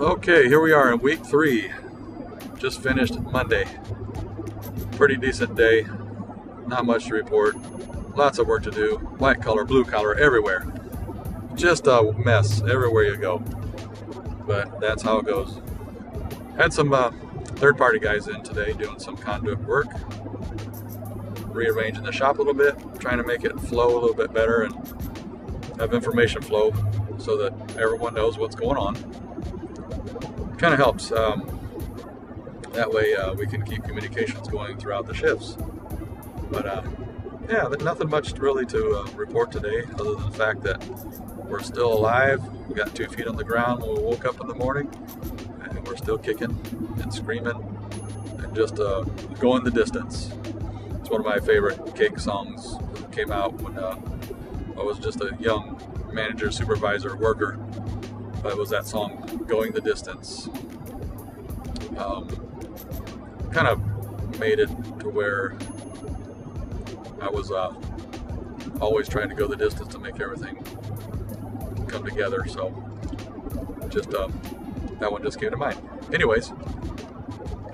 Okay, here we are in week three. Just finished Monday. Pretty decent day. Not much to report. Lots of work to do. White collar, blue collar, everywhere. Just a mess everywhere you go. But that's how it goes. Had some uh, third party guys in today doing some conduit work. Rearranging the shop a little bit, trying to make it flow a little bit better and have information flow so that everyone knows what's going on. Kind of helps. Um, that way uh, we can keep communications going throughout the shifts. But uh, yeah, nothing much really to uh, report today other than the fact that we're still alive. We got two feet on the ground when we woke up in the morning, and we're still kicking and screaming and just uh, going the distance. It's one of my favorite Cake songs that came out when uh, I was just a young manager, supervisor, worker. But it was that song, Going the Distance. Um, kind of made it to where I was uh, always trying to go the distance to make everything come together. So just uh, that one just came to mind. Anyways,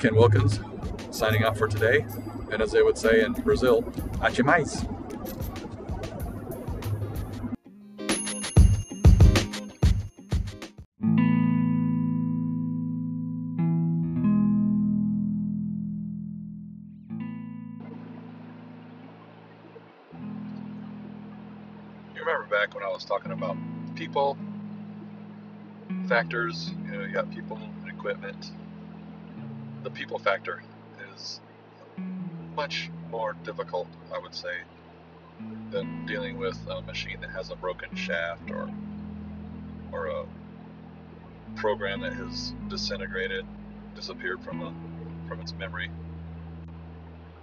Ken Wilkins signing out for today. And as they would say in Brazil, até remember back when I was talking about people, factors, you know, you got people and equipment. The people factor is much more difficult, I would say, than dealing with a machine that has a broken shaft or or a program that has disintegrated, disappeared from a, from its memory.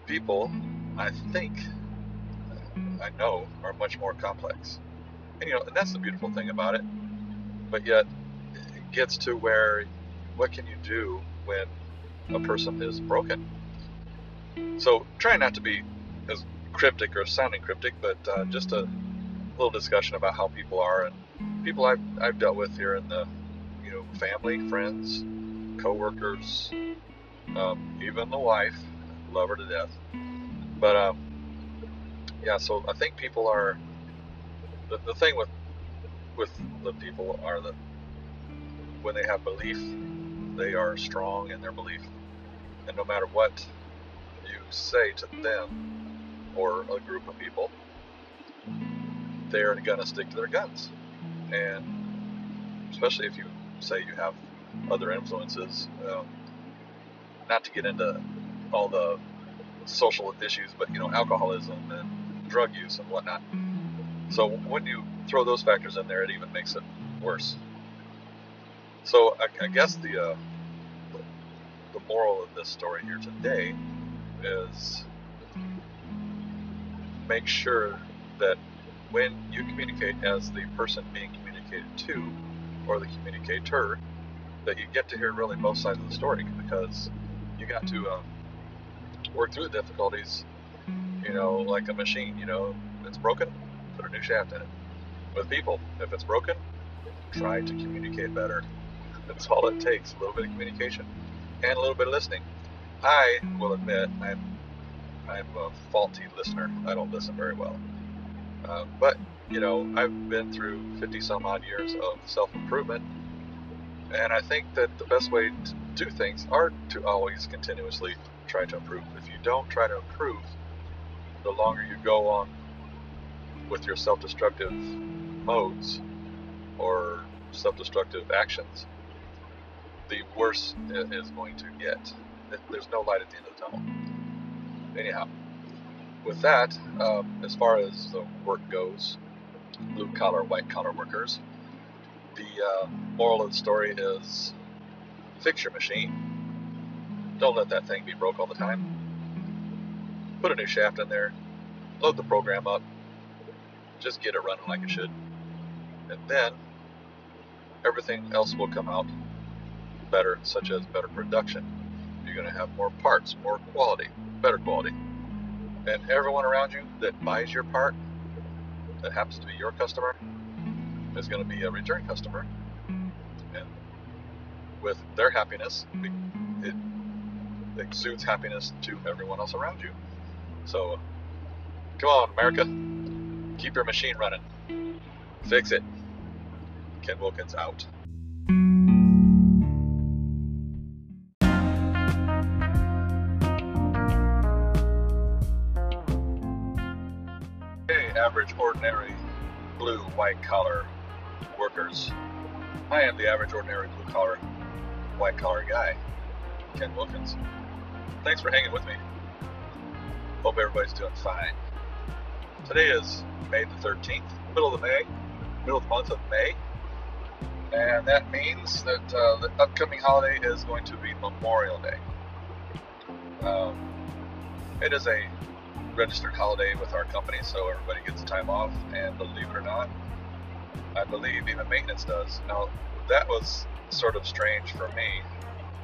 People, I think, I know, are much more complex. And you know, and that's the beautiful thing about it. But yet, it gets to where, what can you do when a person is broken? So, try not to be as cryptic or sounding cryptic, but uh, just a little discussion about how people are and people I've, I've dealt with here in the, you know, family, friends, coworkers, um, even the wife, love her to death. But um, yeah, so I think people are the, the thing with with the people are that when they have belief, they are strong in their belief, and no matter what you say to them or a group of people, they are going to stick to their guns. And especially if you say you have other influences, um, not to get into all the social issues, but you know, alcoholism and drug use and whatnot. So when you throw those factors in there, it even makes it worse. So I, I guess the, uh, the moral of this story here today is make sure that when you communicate as the person being communicated to or the communicator, that you get to hear really both sides of the story because you got to um, work through the difficulties. You know, like a machine. You know, if it's broken, put a new shaft in it. With people, if it's broken, try to communicate better. That's all it takes. A little bit of communication and a little bit of listening. I will admit I'm I'm a faulty listener. I don't listen very well. Uh, but you know, I've been through 50 some odd years of self improvement, and I think that the best way to do things are to always continuously try to improve. If you don't try to improve, the longer you go on with your self destructive modes or self destructive actions, the worse it is going to get. There's no light at the end of the tunnel. Anyhow, with that, um, as far as the work goes, blue collar, white collar workers, the uh, moral of the story is fix your machine. Don't let that thing be broke all the time. Put a new shaft in there, load the program up, just get it running like it should. And then everything else will come out better, such as better production. You're going to have more parts, more quality, better quality. And everyone around you that buys your part, that happens to be your customer, is going to be a return customer. And with their happiness, it exudes happiness to everyone else around you. So, come on, America, keep your machine running. Fix it. Ken Wilkins out. Hey, average, ordinary, blue, white collar workers. I am the average, ordinary, blue collar, white collar guy, Ken Wilkins. Thanks for hanging with me. Hope everybody's doing fine. Today is May the 13th, middle of May, middle of the month of May, and that means that uh, the upcoming holiday is going to be Memorial Day. Um, it is a registered holiday with our company, so everybody gets time off, and believe it or not, I believe even maintenance does. Now, that was sort of strange for me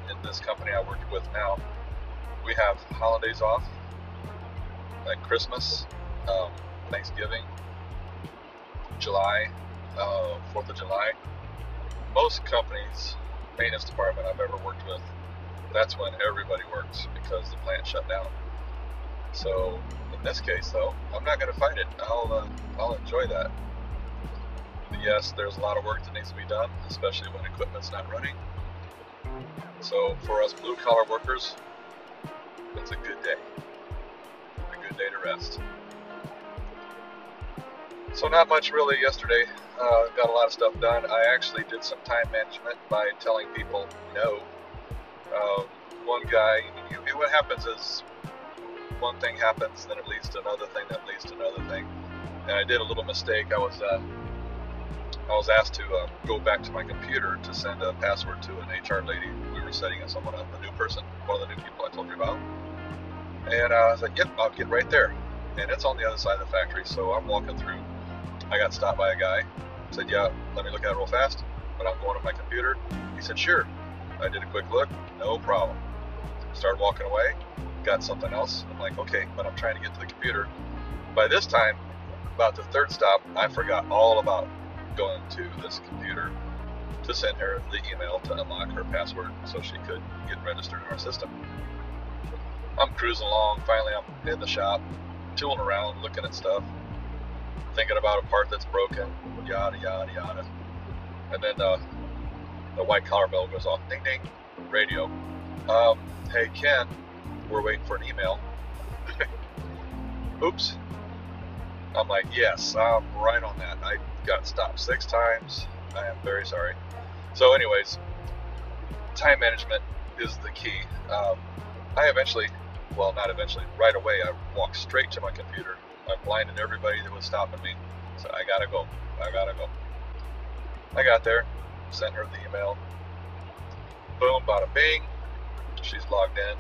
in this company I work with now. We have holidays off, like Christmas, um, Thanksgiving, July, uh, Fourth of July. Most companies, maintenance department I've ever worked with, that's when everybody works because the plant shut down. So in this case, though, I'm not going to fight it. I'll uh, I'll enjoy that. Yes, there's a lot of work that needs to be done, especially when equipment's not running. So for us blue collar workers, it's a good day. A good day to rest. So not much really yesterday. Uh, got a lot of stuff done. I actually did some time management by telling people no. Uh, one guy, you, what happens is one thing happens, then it leads to another thing, that leads to another thing. And I did a little mistake. I was uh, I was asked to uh, go back to my computer to send a password to an HR lady. We were setting someone up, a new person, one of the new people I told you about. And uh, I was like, "Yep, I'll get right there." And it's on the other side of the factory, so I'm walking through. I got stopped by a guy. Said, "Yeah, let me look at it real fast." But I'm going to my computer. He said, "Sure." I did a quick look. No problem. Started walking away. Got something else. I'm like, "Okay," but I'm trying to get to the computer. By this time, about the third stop, I forgot all about going to this computer to send her the email to unlock her password so she could get registered in our system. I'm cruising along. Finally, I'm in the shop, tooling around, looking at stuff, thinking about a part that's broken, yada, yada, yada. And then uh, the white collar bell goes off. Ding, ding. Radio. Um, hey, Ken, we're waiting for an email. Oops. I'm like, yes, I'm right on that. I got stopped six times. I am very sorry. So, anyways, time management is the key. Um, I eventually, well, not eventually, right away, I walked straight to my computer. I blinded everybody that was stopping me. So I gotta go. I gotta go. I got there, sent her the email. Boom, bada bing. She's logged in.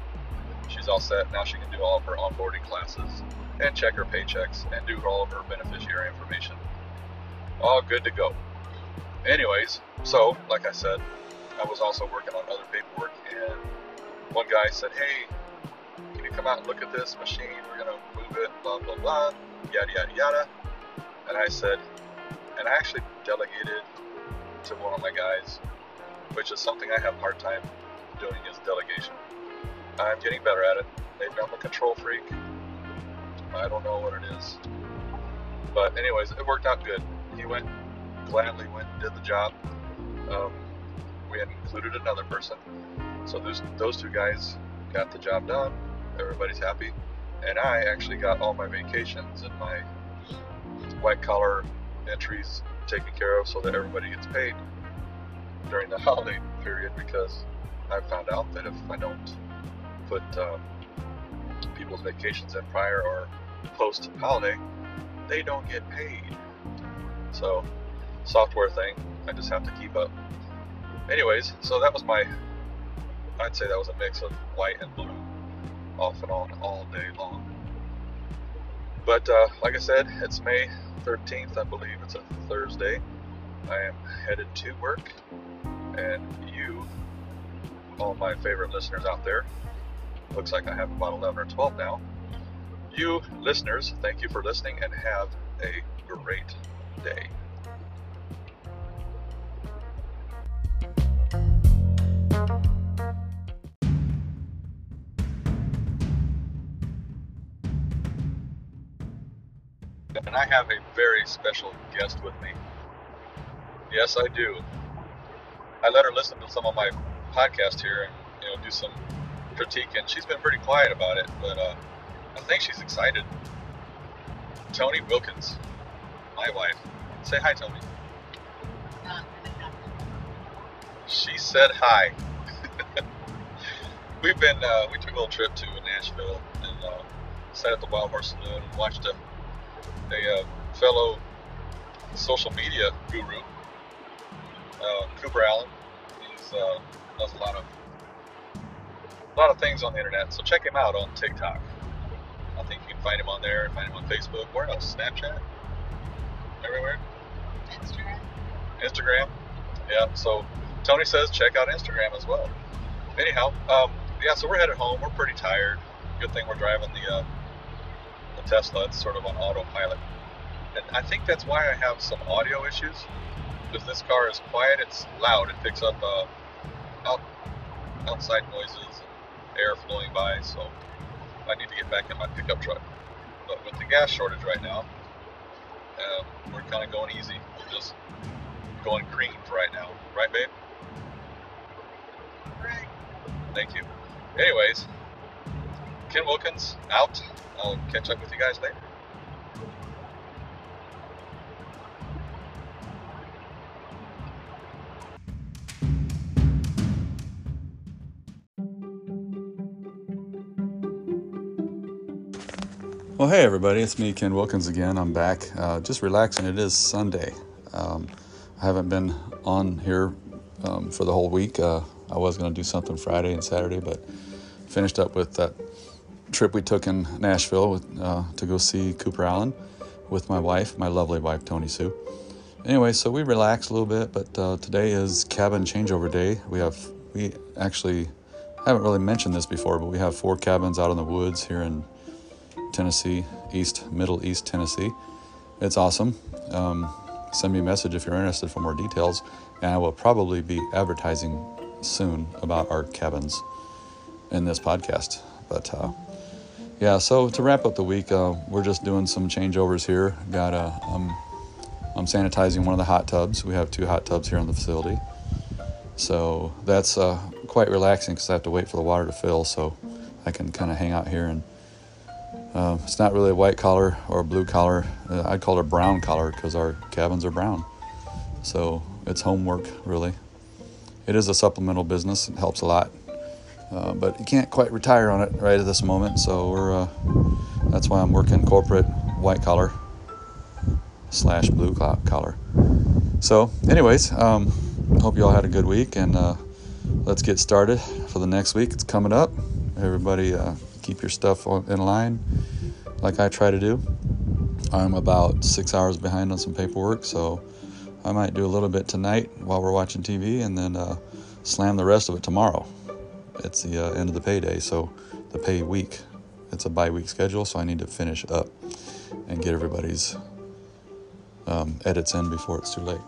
She's all set. Now she can do all of her onboarding classes and check her paychecks and do all of her beneficiary information. All good to go. Anyways, so like I said, I was also working on other paperwork, and one guy said, "Hey, come out and look at this machine? We're gonna move it, blah blah blah, yada yada yada." And I said, and I actually delegated to one of my guys, which is something I have a hard time doing is delegation. I'm getting better at it. Maybe I'm a control freak. I don't know what it is. But anyways, it worked out good. He went gladly went and did the job. Um, we had included another person, so those those two guys got the job done. Everybody's happy, and I actually got all my vacations and my white collar entries taken care of, so that everybody gets paid during the holiday period. Because I found out that if I don't put um, people's vacations in prior or post holiday, they don't get paid. So, software thing, I just have to keep up. Anyways, so that was my, I'd say that was a mix of white and blue, off and on all day long. But uh, like I said, it's May 13th, I believe it's a Thursday. I am headed to work, and you, all my favorite listeners out there, looks like I have about 11 or 12 now. You listeners, thank you for listening and have a great day. And I have a very special guest with me. Yes, I do. I let her listen to some of my podcast here and you know do some critique, and she's been pretty quiet about it, but uh, I think she's excited. Tony Wilkins, my wife. Say hi, Tony. She said hi. We've been uh, we took a little trip to Nashville and uh, sat at the Wild Horse Saloon and watched a a uh, fellow social media guru, uh, Cooper Alan. He's uh, does a lot of a lot of things on the internet. So check him out on TikTok. I think you can find him on there. And find him on Facebook. Where else? Snapchat. Everywhere. Instagram. Instagram. Yeah. So Tony says check out Instagram as well. Anyhow, um, yeah. So we're headed home. We're pretty tired. Good thing we're driving the uh, the Tesla. It's sort of on autopilot, and I think that's why I have some audio issues. Because this car is quiet, it's loud. It picks up uh, out, outside noises and air flowing by. So I need to get back in my pickup truck. But with the gas shortage right now, uh, we're kind of going easy. We're just going green for right now. Right, babe? Right. Thank you. Anyways, Ken Wilkins out. I'll catch up with you guys later. Well, hey everybody, it's me, Ken Wilkins again. I'm back. Uh, just relaxing. It is Sunday. Um, I haven't been on here um, for the whole week. Uh, I was going to do something Friday and Saturday, but finished up with that trip we took in Nashville with, uh, to go see Cooper Alan with my wife, my lovely wife, Tony Sue. Anyway, so we relaxed a little bit, but uh, today is cabin changeover day. We have, we actually haven't really mentioned this before, but we have four cabins out in the woods here in Tennessee, East, Middle East Tennessee. It's awesome. Um, send me a message if you're interested for more details, and I will probably be advertising soon about our cabins in this podcast. But uh, yeah, so to wrap up the week, uh, we're just doing some changeovers here. Got a, um, I'm sanitizing one of the hot tubs. We have two hot tubs here in the facility, so that's uh, quite relaxing because I have to wait for the water to fill, so I can kind of hang out here and uh, it's not really a white collar or a blue collar. Uh, I'd call it a brown collar because our cabins are brown. So it's homework, really. It is a supplemental business. It helps a lot. Uh, but you can't quite retire on it right at this moment. So we're, uh, that's why I'm working corporate white collar slash blue collar. So, anyways, um, hope you all had a good week and uh, let's get started for the next week. It's coming up. Everybody keep your stuff in line like I try to do. I'm about six hours behind on some paperwork, so I might do a little bit tonight while we're watching TV and then uh, slam the rest of it tomorrow. It's the uh, end of the payday, so the pay week. It's a bi week schedule, so I need to finish up and get everybody's um, edits in before it's too late.